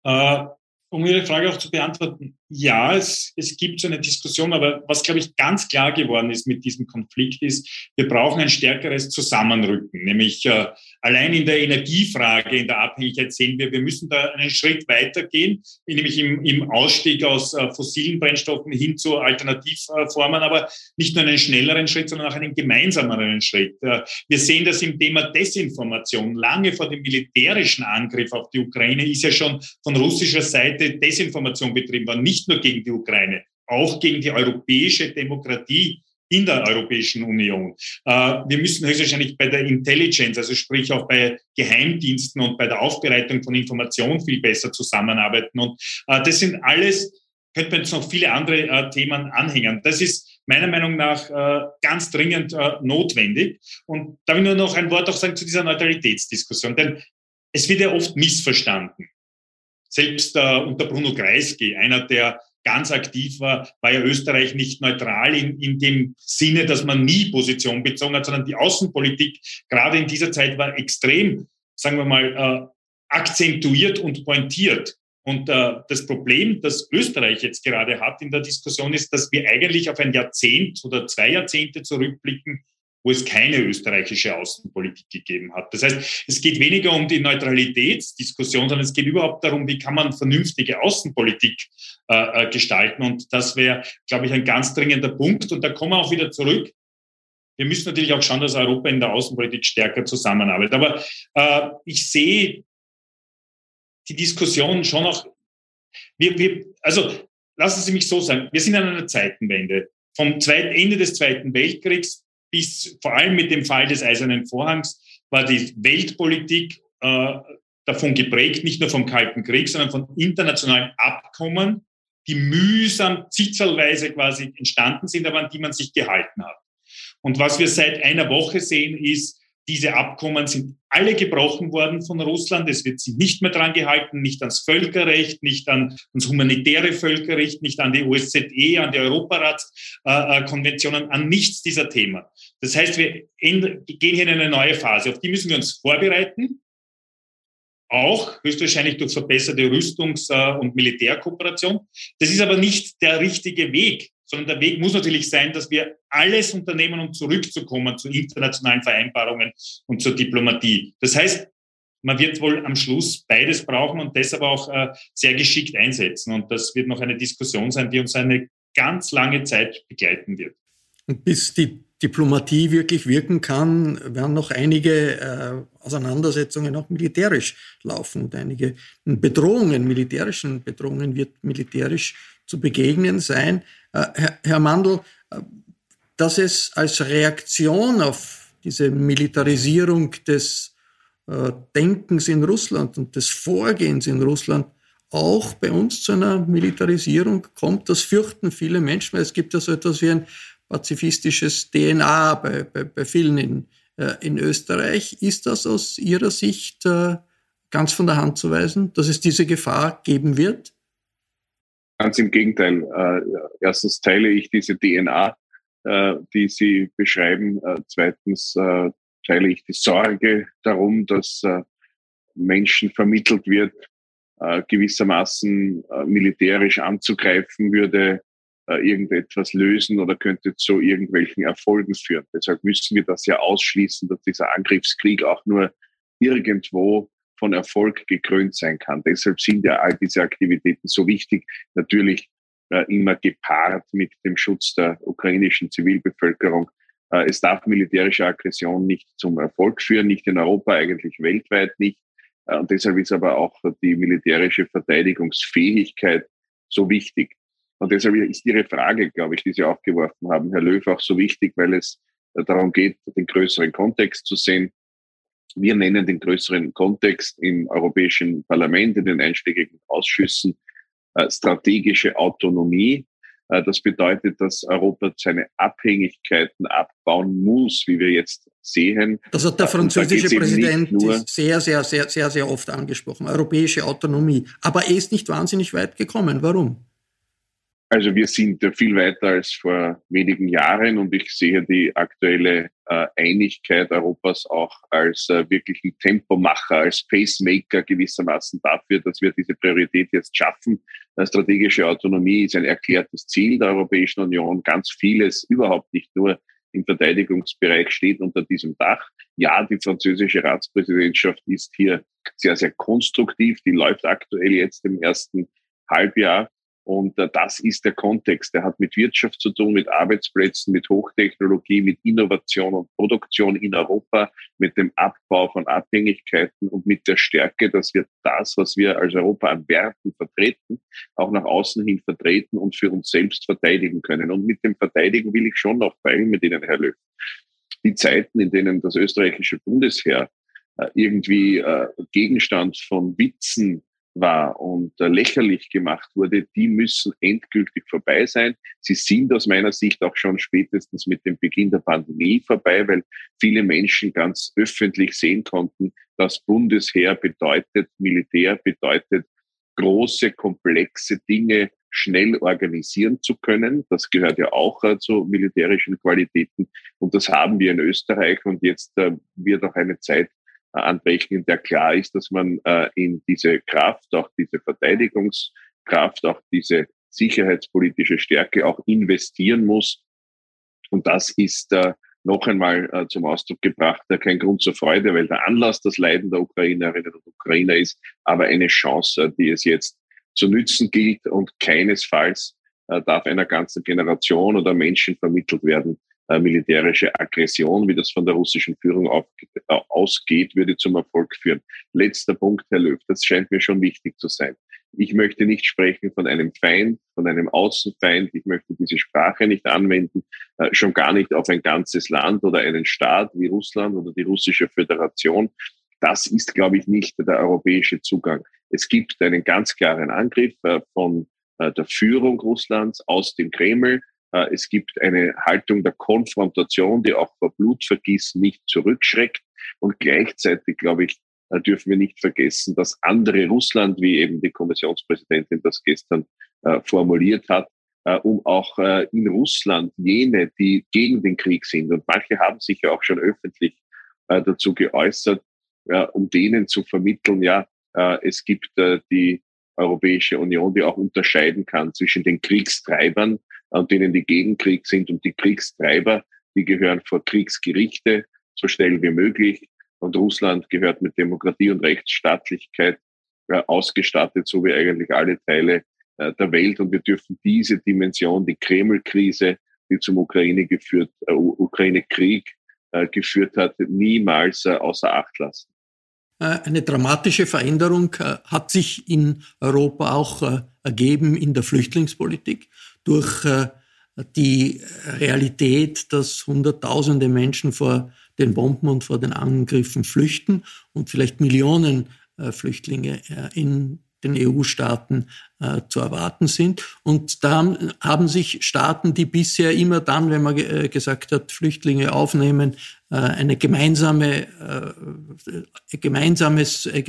Äh, um Ihre Frage auch zu beantworten, ja, es, es gibt so eine Diskussion, aber was, glaube ich, ganz klar geworden ist mit diesem Konflikt ist, wir brauchen ein stärkeres Zusammenrücken. Nämlich äh, allein in der Energiefrage, in der Abhängigkeit sehen wir, wir müssen da einen Schritt weitergehen, nämlich im, im Ausstieg aus äh, fossilen Brennstoffen hin zu Alternativformen, aber nicht nur einen schnelleren Schritt, sondern auch einen gemeinsameren Schritt. Äh, wir sehen das im Thema Desinformation. Lange vor dem militärischen Angriff auf die Ukraine ist ja schon von russischer Seite Desinformation betrieben worden nicht nur gegen die Ukraine, auch gegen die europäische Demokratie in der Europäischen Union. Äh, wir müssen höchstwahrscheinlich bei der Intelligence, also sprich auch bei Geheimdiensten und bei der Aufbereitung von Informationen viel besser zusammenarbeiten. Und äh, das sind alles, könnte man jetzt noch viele andere äh, Themen anhängen. Das ist meiner Meinung nach ganz dringend notwendig. Und da will ich nur noch ein Wort auch sagen zu dieser Neutralitätsdiskussion, denn es wird ja oft missverstanden. Selbst äh, unter Bruno Kreisky, einer, der ganz aktiv war, war ja Österreich nicht neutral in, in dem Sinne, dass man nie Position bezogen hat, sondern die Außenpolitik gerade in dieser Zeit war extrem, sagen wir mal, äh, akzentuiert und pointiert. Und äh, das Problem, das Österreich jetzt gerade hat in der Diskussion, ist, dass wir eigentlich auf ein Jahrzehnt oder zwei Jahrzehnte zurückblicken, wo es keine österreichische Außenpolitik gegeben hat. Das heißt, es geht weniger um die Neutralitätsdiskussion, sondern es geht überhaupt darum, wie kann man vernünftige Außenpolitik äh, äh, gestalten. Und das wäre, glaube ich, ein ganz dringender Punkt. Und da kommen wir auch wieder zurück. Wir müssen natürlich auch schauen, dass Europa in der Außenpolitik stärker zusammenarbeitet. Aber äh, ich sehe die Diskussion schon auch, wir, wir, also lassen Sie mich so sagen, wir sind an einer Zeitenwende. Vom Ende des Zweiten Weltkriegs bis vor allem mit dem Fall des Eisernen Vorhangs war die Weltpolitik äh, davon geprägt, nicht nur vom Kalten Krieg, sondern von internationalen Abkommen, die mühsam zitzelweise quasi entstanden sind, aber an die man sich gehalten hat. Und was wir seit einer Woche sehen, ist, diese Abkommen sind alle gebrochen worden von Russland. Es wird sich nicht mehr dran gehalten, nicht ans Völkerrecht, nicht an, ans humanitäre Völkerrecht, nicht an die OSZE, an die Europaratskonventionen, an nichts dieser Themen. Das heißt, wir gehen hier in eine neue Phase. Auf die müssen wir uns vorbereiten. Auch höchstwahrscheinlich durch verbesserte Rüstungs- und Militärkooperation. Das ist aber nicht der richtige Weg sondern der Weg muss natürlich sein, dass wir alles unternehmen, um zurückzukommen zu internationalen Vereinbarungen und zur Diplomatie. Das heißt, man wird wohl am Schluss beides brauchen und deshalb auch äh, sehr geschickt einsetzen. Und das wird noch eine Diskussion sein, die uns eine ganz lange Zeit begleiten wird. Und bis die Diplomatie wirklich wirken kann, werden noch einige äh, Auseinandersetzungen auch militärisch laufen und einige Bedrohungen, militärischen Bedrohungen wird militärisch zu begegnen sein. Äh, Herr, Herr Mandl, äh, dass es als Reaktion auf diese Militarisierung des äh, Denkens in Russland und des Vorgehens in Russland auch bei uns zu einer Militarisierung kommt, das fürchten viele Menschen, weil es gibt ja so etwas wie ein pazifistisches DNA bei, bei, bei vielen in, in Österreich. Ist das aus Ihrer Sicht ganz von der Hand zu weisen, dass es diese Gefahr geben wird? Ganz im Gegenteil. Äh, erstens teile ich diese DNA, äh, die Sie beschreiben. Äh, zweitens äh, teile ich die Sorge darum, dass äh, Menschen vermittelt wird, äh, gewissermaßen militärisch anzugreifen, würde irgendetwas lösen oder könnte zu irgendwelchen Erfolgen führen. Deshalb müssen wir das ja ausschließen, dass dieser Angriffskrieg auch nur irgendwo von Erfolg gekrönt sein kann. Deshalb sind ja all diese Aktivitäten so wichtig. Natürlich äh, immer gepaart mit dem Schutz der ukrainischen Zivilbevölkerung. Äh, es darf militärische Aggression nicht zum Erfolg führen, nicht in Europa, eigentlich weltweit nicht. Äh, und deshalb ist aber auch die militärische Verteidigungsfähigkeit so wichtig. Und deshalb ist Ihre Frage, glaube ich, die Sie aufgeworfen haben, Herr Löw, auch so wichtig, weil es darum geht, den größeren Kontext zu sehen. Wir nennen den größeren Kontext im Europäischen Parlament, in den einschlägigen Ausschüssen äh, strategische Autonomie. Äh, das bedeutet, dass Europa seine Abhängigkeiten abbauen muss, wie wir jetzt sehen. Das hat der französische Präsident sehr, sehr, sehr, sehr, sehr oft angesprochen. Europäische Autonomie. Aber er ist nicht wahnsinnig weit gekommen. Warum? Also wir sind viel weiter als vor wenigen Jahren und ich sehe die aktuelle äh, Einigkeit Europas auch als äh, wirklichen Tempomacher, als Pacemaker gewissermaßen dafür, dass wir diese Priorität jetzt schaffen. Äh, strategische Autonomie ist ein erklärtes Ziel der Europäischen Union. Ganz vieles, überhaupt nicht nur im Verteidigungsbereich steht unter diesem Dach. Ja, die französische Ratspräsidentschaft ist hier sehr, sehr konstruktiv. Die läuft aktuell jetzt im ersten Halbjahr. Und äh, das ist der Kontext. Der hat mit Wirtschaft zu tun, mit Arbeitsplätzen, mit Hochtechnologie, mit Innovation und Produktion in Europa, mit dem Abbau von Abhängigkeiten und mit der Stärke, dass wir das, was wir als Europa an Werten vertreten, auch nach außen hin vertreten und für uns selbst verteidigen können. Und mit dem Verteidigen will ich schon noch teilen mit Ihnen, Herr Löw. Die Zeiten, in denen das österreichische Bundesheer äh, irgendwie äh, Gegenstand von Witzen war und äh, lächerlich gemacht wurde, die müssen endgültig vorbei sein. Sie sind aus meiner Sicht auch schon spätestens mit dem Beginn der Pandemie vorbei, weil viele Menschen ganz öffentlich sehen konnten, dass Bundesheer bedeutet, Militär bedeutet, große, komplexe Dinge schnell organisieren zu können. Das gehört ja auch äh, zu militärischen Qualitäten. Und das haben wir in Österreich. Und jetzt äh, wird auch eine Zeit anbrechen, in der klar ist, dass man äh, in diese Kraft, auch diese Verteidigungskraft, auch diese sicherheitspolitische Stärke auch investieren muss. Und das ist äh, noch einmal äh, zum Ausdruck gebracht, kein Grund zur Freude, weil der Anlass das Leiden der Ukrainerinnen und Ukrainer ist, aber eine Chance, die es jetzt zu nützen gilt und keinesfalls darf einer ganzen Generation oder Menschen vermittelt werden, militärische Aggression, wie das von der russischen Führung auf, äh, ausgeht, würde zum Erfolg führen. Letzter Punkt, Herr Löw, das scheint mir schon wichtig zu sein. Ich möchte nicht sprechen von einem Feind, von einem Außenfeind. Ich möchte diese Sprache nicht anwenden, äh, schon gar nicht auf ein ganzes Land oder einen Staat wie Russland oder die russische Föderation. Das ist, glaube ich, nicht der europäische Zugang. Es gibt einen ganz klaren Angriff äh, von äh, der Führung Russlands aus dem Kreml äh, es gibt eine Haltung der Konfrontation, die auch vor Blutvergießen nicht zurückschreckt. Und gleichzeitig, glaube ich, äh, dürfen wir nicht vergessen, dass andere Russland, wie eben die Kommissionspräsidentin das gestern äh, formuliert hat, um auch in Russland jene, die gegen den Krieg sind, und manche haben sich ja auch schon öffentlich dazu geäußert, um denen zu vermitteln, ja, es gibt die Europäische Union, die auch unterscheiden kann zwischen den Kriegstreibern an denen die gegen Krieg sind. Und die Kriegstreiber, die gehören vor Kriegsgerichte so schnell wie möglich. Und Russland gehört mit Demokratie und Rechtsstaatlichkeit äh, ausgestattet, so wie eigentlich alle Teile äh, der Welt. Und wir dürfen diese Dimension, die Kreml-Krise, die zum Ukraine geführt, äh, Ukraine-Krieg äh, geführt hat, niemals äh, außer Acht lassen. Äh, eine dramatische Veränderung hat sich in Europa auch ergeben in der Flüchtlingspolitik durch die Realität, dass Hunderttausende Menschen vor den Bomben und vor den Angriffen flüchten und vielleicht Millionen Flüchtlinge in den EU-Staaten äh, zu erwarten sind. Und da haben, haben, sich Staaten, die bisher immer dann, wenn man äh, gesagt hat, Flüchtlinge aufnehmen, äh, eine gemeinsame, äh, gemeinsames äh,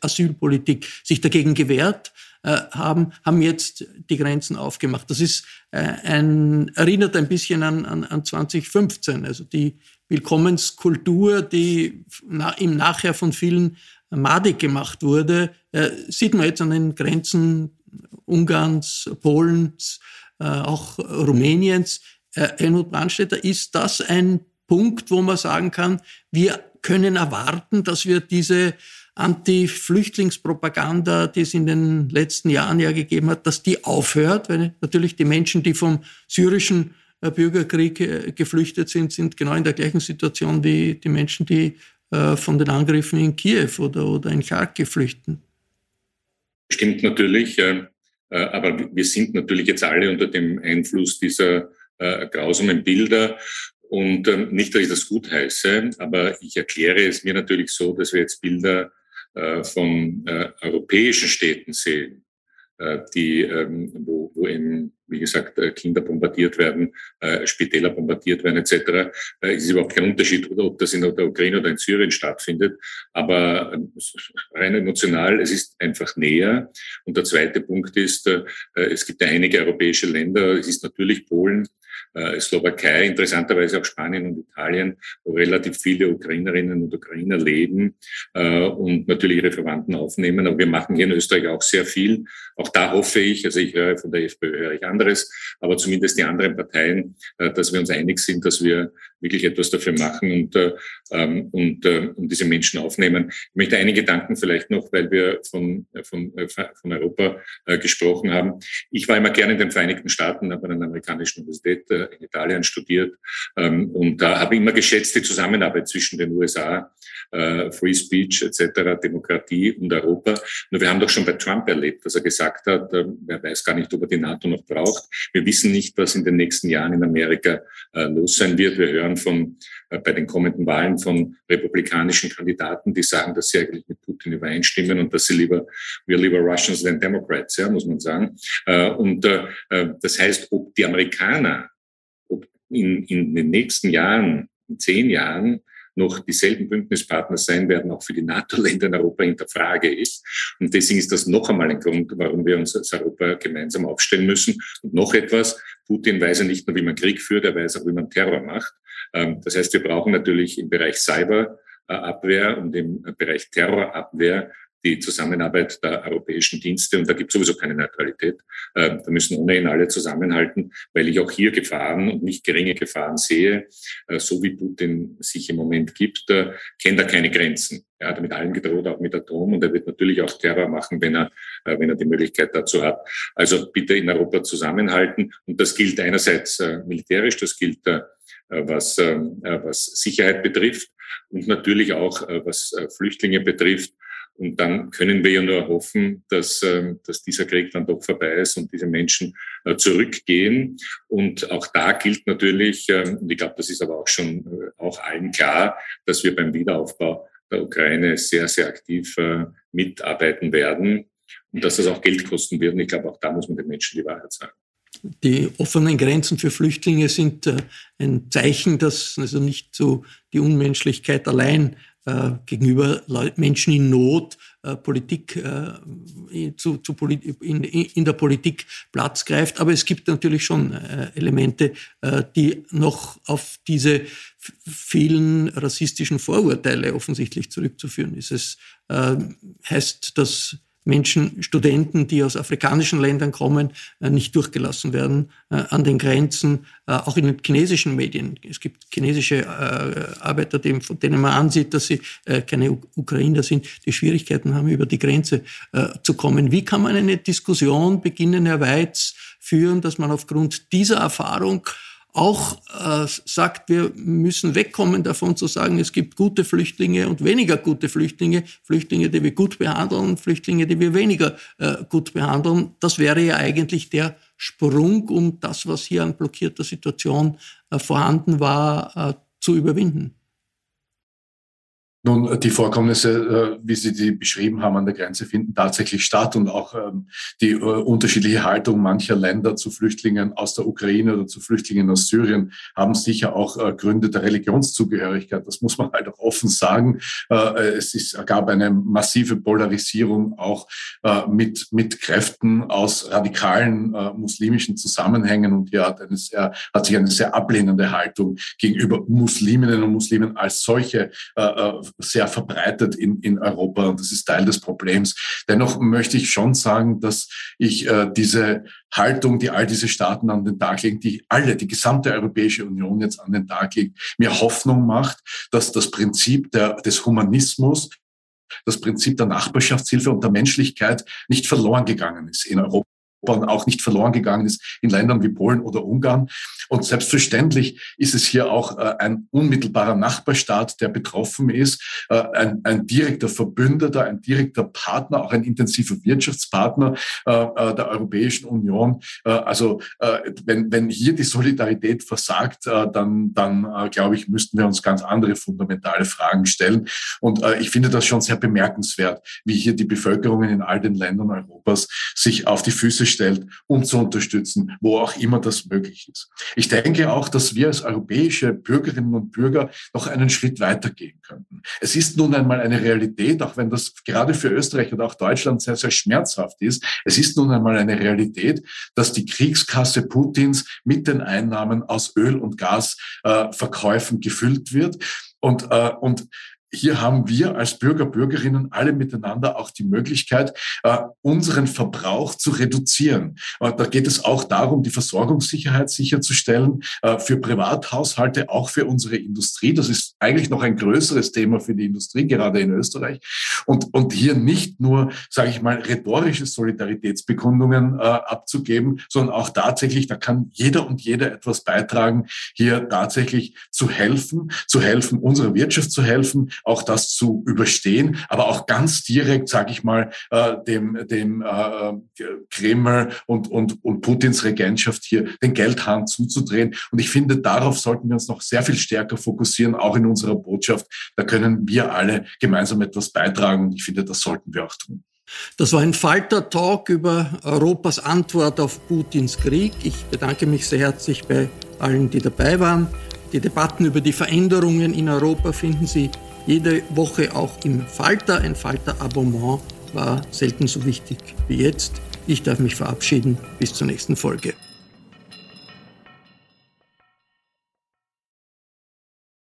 Asylpolitik sich dagegen gewehrt äh, haben, haben jetzt die Grenzen aufgemacht. Das ist ein, erinnert ein bisschen an, an, an 2015, also die Willkommenskultur, die im Nachher von vielen madig gemacht wurde, äh, sieht man jetzt an den Grenzen Ungarns, Polens, auch Rumäniens. Helmut Brandstätter, ist das ein Punkt, wo man sagen kann, wir können erwarten, dass wir diese Anti-Flüchtlingspropaganda, die es in den letzten Jahren ja gegeben hat, dass die aufhört, weil natürlich die Menschen, die vom syrischen äh, Bürgerkrieg äh, geflüchtet sind, sind genau in der gleichen Situation wie die Menschen, die äh, von den Angriffen in Kiew oder, oder in Kharkiv flüchten. Stimmt natürlich, aber wir sind natürlich jetzt alle unter dem Einfluss dieser grausamen Bilder. Und ähm, nicht, dass ich das gut heiße, aber ich erkläre es mir natürlich so, dass wir jetzt Bilder äh, von äh, europäischen Städten sehen, äh, die, ähm, wo, wo eben, wie gesagt, äh, Kinder bombardiert werden, äh, Spitäler bombardiert werden etc. Äh, es ist überhaupt kein Unterschied, ob das in der Ukraine oder in Syrien stattfindet. Aber ähm, rein emotional, es ist einfach näher. Und der zweite Punkt ist, äh, es gibt ja einige europäische Länder, es ist natürlich Polen, äh, Slowakei, interessanterweise auch Spanien und Italien, wo relativ viele Ukrainerinnen und Ukrainer leben äh, und natürlich ihre Verwandten aufnehmen. Aber wir machen hier in Österreich auch sehr viel. Auch da hoffe ich, also ich höre von der FPÖ höre ich anderes, aber zumindest die anderen Parteien, äh, dass wir uns einig sind, dass wir wirklich etwas dafür machen und, äh, ähm, und, und diese Menschen aufnehmen. Ich möchte einige Gedanken vielleicht noch, weil wir von, von, von Europa gesprochen haben. Ich war immer gerne in den Vereinigten Staaten, habe an einer amerikanischen Universität in Italien studiert ähm, und da habe ich immer geschätzt die Zusammenarbeit zwischen den USA, äh, Free Speech etc., Demokratie und Europa. Nur wir haben doch schon bei Trump erlebt, dass er gesagt hat, äh, wer weiß gar nicht, ob er die NATO noch braucht. Wir wissen nicht, was in den nächsten Jahren in Amerika äh, los sein wird. Wir hören von äh, bei den kommenden Wahlen von republikanischen Kandidaten, die sagen, dass sie eigentlich mit Putin übereinstimmen und dass sie lieber, wir lieber Russians than Democrats, ja, muss man sagen. Und das heißt, ob die Amerikaner in, in den nächsten Jahren, in zehn Jahren, noch dieselben Bündnispartner sein werden, auch für die NATO-Länder in Europa hinter Frage ist. Und deswegen ist das noch einmal ein Grund, warum wir uns als Europa gemeinsam aufstellen müssen. Und noch etwas, Putin weiß ja nicht nur, wie man Krieg führt, er weiß auch, wie man Terror macht. Ähm, das heißt, wir brauchen natürlich im Bereich Cyberabwehr und im Bereich Terrorabwehr die Zusammenarbeit der europäischen Dienste. Und da gibt es sowieso keine Neutralität. Ähm, da müssen ohnehin alle zusammenhalten, weil ich auch hier Gefahren und nicht geringe Gefahren sehe. Äh, so wie Putin sich im Moment gibt, äh, kennt er keine Grenzen. Er hat mit allem gedroht, auch mit Atom. Und er wird natürlich auch Terror machen, wenn er, äh, wenn er die Möglichkeit dazu hat. Also bitte in Europa zusammenhalten. Und das gilt einerseits militärisch, das gilt was, ähm, was Sicherheit betrifft und natürlich auch was Flüchtlinge betrifft. Und dann können wir ja nur hoffen, dass, ähm, dass dieser Krieg dann doch vorbei ist und diese Menschen äh, zurückgehen. Und auch da gilt natürlich, ähm, und ich glaube, das ist aber auch schon äh, auch allen klar, dass wir beim Wiederaufbau der Ukraine sehr, sehr aktiv äh, mitarbeiten werden und dass das auch Geld kosten wird. Und ich glaube, auch da muss man den Menschen die Wahrheit sagen. Die offenen Grenzen für Flüchtlinge sind ein Zeichen, dass also nicht so die Unmenschlichkeit allein äh, gegenüber Leut Menschen in Not äh, Politik äh, zu, zu Polit in, in, der Politik Platz greift. Aber es gibt natürlich schon äh, Elemente, äh, die noch auf diese vielen rassistischen Vorurteile offensichtlich zurückzuführen ist. Es äh, heißt, dass Menschen, Studenten, die aus afrikanischen Ländern kommen, äh, nicht durchgelassen werden äh, an den Grenzen, äh, auch in den chinesischen Medien. Es gibt chinesische Arbeiter, von denen man ansieht, dass sie keine Ukrainer sind, die Schwierigkeiten haben, über die Grenze zu kommen. Wie kann man eine Diskussion beginnen, Herr Weiz, führen, dass man aufgrund dieser Erfahrung auch äh, sagt, wir müssen wegkommen davon zu sagen, es gibt gute Flüchtlinge und weniger gute Flüchtlinge, Flüchtlinge, die wir gut behandeln, Flüchtlinge, die wir weniger äh, gut behandeln. Das wäre ja eigentlich der Sprung, um das, was hier an blockierter Situation äh, vorhanden war, äh, zu überwinden. Nun, die Vorkommnisse, äh, wie Sie die beschrieben haben an der Grenze, finden tatsächlich statt und auch ähm, die äh, unterschiedliche Haltung mancher Länder zu Flüchtlingen aus der Ukraine oder zu Flüchtlingen aus Syrien haben sicher auch äh, Gründe der Religionszugehörigkeit. Das muss man halt auch offen sagen. Es ist, gab eine massive Polarisierung auch mit, mit Kräften aus radikalen muslimischen Zusammenhängen und hier hat, eine sehr, hat sich eine sehr ablehnende Haltung gegenüber Musliminnen und Muslimen als solche sehr verbreitet in, in Europa und das ist Teil des Problems. Dennoch möchte ich schon sagen, dass ich äh, diese Haltung, die all diese Staaten an den Tag legen, die alle, die gesamte Europäische Union jetzt an den Tag legt, mir Hoffnung macht, dass das Prinzip der, des Humanismus, das Prinzip der Nachbarschaftshilfe und der Menschlichkeit nicht verloren gegangen ist in Europa auch nicht verloren gegangen ist in Ländern wie Polen oder Ungarn. Und selbstverständlich ist es hier auch äh, ein unmittelbarer Nachbarstaat, der betroffen ist, äh, ein, ein direkter Verbündeter, ein direkter Partner, auch ein intensiver Wirtschaftspartner äh, der Europäischen Union. Also wenn, wenn hier die Solidarität versagt, dann, dann glaube ich, müssten wir uns ganz andere fundamentale Fragen stellen. Und ich finde das schon sehr bemerkenswert, wie hier die Bevölkerungen in all den Ländern Europas sich auf die Füße stellt, um zu unterstützen, wo auch immer das möglich ist. Ich denke auch, dass wir als europäische Bürgerinnen und Bürger noch einen Schritt weitergehen könnten. Es ist nun einmal eine Realität, auch wenn das gerade für Österreich und auch Deutschland sehr, sehr schmerzhaft ist. Es ist nun einmal eine Realität, dass die Kriegskasse Putins mit den Einnahmen aus Öl- und Gasverkäufen äh, gefüllt wird. Und, äh, und hier haben wir als Bürger, Bürgerinnen alle miteinander auch die Möglichkeit, äh, unseren Verbrauch zu reduzieren. Äh, da geht es auch darum, die Versorgungssicherheit sicherzustellen äh, für Privathaushalte, auch für unsere Industrie. Das ist eigentlich noch ein größeres Thema für die Industrie, gerade in Österreich. Und, und hier nicht nur, sage ich mal, rhetorische Solidaritätsbekundungen abzugeben, sondern auch tatsächlich, da kann jeder und jede etwas beitragen, hier tatsächlich zu helfen, zu helfen, unserer Wirtschaft zu helfen, auch das zu überstehen, aber auch ganz direkt, sage ich mal, äh, dem, dem äh, Kreml und, und, und Putins Regentschaft hier den Geldhahn zuzudrehen. Und ich finde, darauf sollten wir uns noch sehr viel stärker fokussieren, auch in unserer Botschaft. Da können wir alle gemeinsam etwas beitragen und ich finde, das sollten wir auch tun. Das war ein Falter-Talk über Europas Antwort auf Putins Krieg. Ich bedanke mich sehr herzlich bei allen, die dabei waren. Die Debatten über die Veränderungen in Europa finden Sie jede Woche auch im Falter. Ein Falter-Abonnement war selten so wichtig wie jetzt. Ich darf mich verabschieden. Bis zur nächsten Folge.